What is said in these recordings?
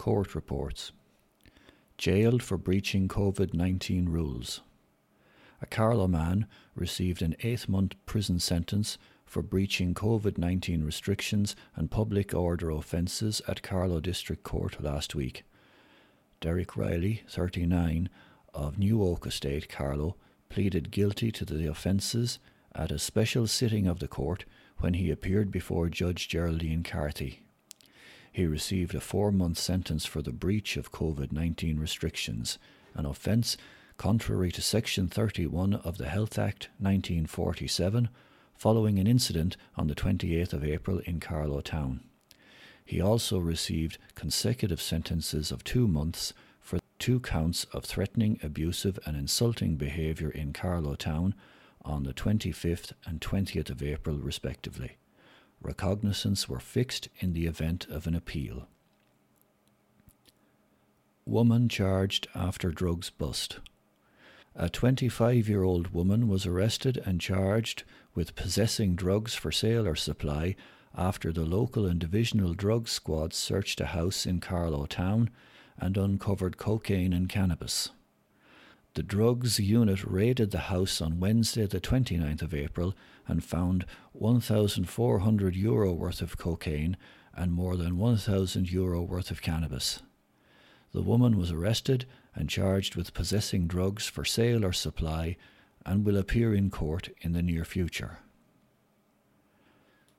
Court reports. Jailed for breaching COVID 19 rules. A Carlow man received an eight month prison sentence for breaching COVID 19 restrictions and public order offences at Carlow District Court last week. Derek Riley, 39, of New Oak Estate, Carlow, pleaded guilty to the offences at a special sitting of the court when he appeared before Judge Geraldine Carthy. He received a four month sentence for the breach of COVID 19 restrictions, an offence contrary to Section 31 of the Health Act 1947, following an incident on the 28th of April in Carlow Town. He also received consecutive sentences of two months for two counts of threatening, abusive, and insulting behaviour in Carlow Town on the 25th and 20th of April, respectively. Recognizance were fixed in the event of an appeal. Woman charged after drugs bust. A 25 year old woman was arrested and charged with possessing drugs for sale or supply after the local and divisional drug squads searched a house in Carlow Town and uncovered cocaine and cannabis. The drugs unit raided the house on Wednesday, the 29th of April, and found 1,400 euro worth of cocaine and more than 1,000 euro worth of cannabis. The woman was arrested and charged with possessing drugs for sale or supply and will appear in court in the near future.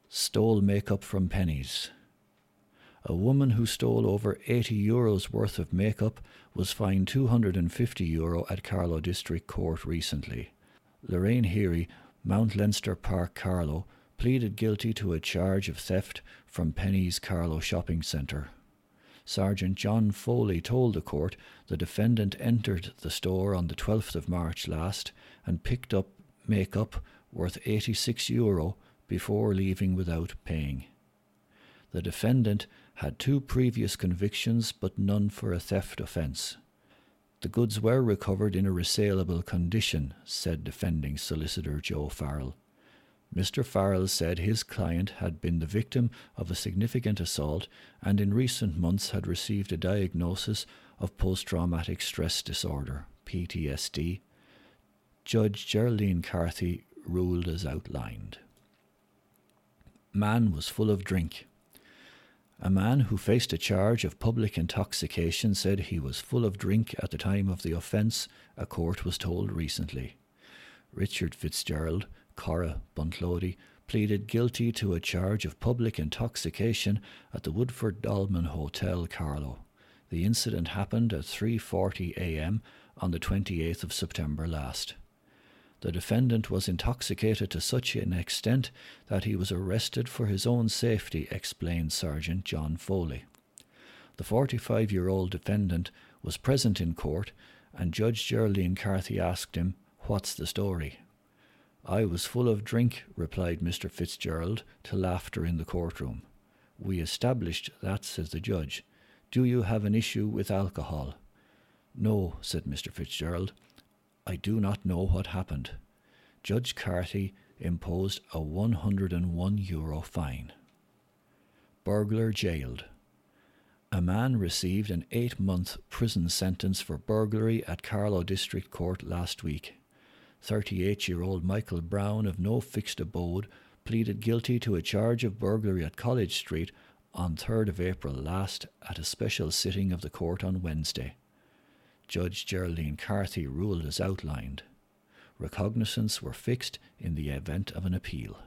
Stole makeup from Penneys. A woman who stole over 80 euros worth of makeup was fined 250 euro at Carlow District Court recently. Lorraine Heary, Mount Leinster Park, Carlow, pleaded guilty to a charge of theft from Penneys Carlow Shopping Centre. Sergeant John Foley told the court the defendant entered the store on the 12th of March last and picked up makeup worth 86 euro before leaving without paying. The defendant had two previous convictions but none for a theft offence. The goods were recovered in a resaleable condition, said defending solicitor Joe Farrell. Mr. Farrell said his client had been the victim of a significant assault and in recent months had received a diagnosis of post traumatic stress disorder, PTSD. Judge Geraldine Carthy ruled as outlined. Man was full of drink. A man who faced a charge of public intoxication said he was full of drink at the time of the offence, a court was told recently. Richard Fitzgerald, Cora Bunclody, pleaded guilty to a charge of public intoxication at the Woodford Dolmen Hotel, Carlow. The incident happened at 3:40 a.m. on the 28th of September last. The defendant was intoxicated to such an extent that he was arrested for his own safety, explained Sergeant John Foley. The 45 year old defendant was present in court, and Judge Geraldine Carthy asked him, What's the story? I was full of drink, replied Mr. Fitzgerald to laughter in the courtroom. We established that, says the judge. Do you have an issue with alcohol? No, said Mr. Fitzgerald. I do not know what happened. Judge Carthy imposed a 101 euro fine. Burglar jailed. A man received an eight month prison sentence for burglary at Carlow District Court last week. 38 year old Michael Brown of no fixed abode pleaded guilty to a charge of burglary at College Street on 3rd of April last at a special sitting of the court on Wednesday. Judge Geraldine Carthy ruled as outlined. Recognizance were fixed in the event of an appeal.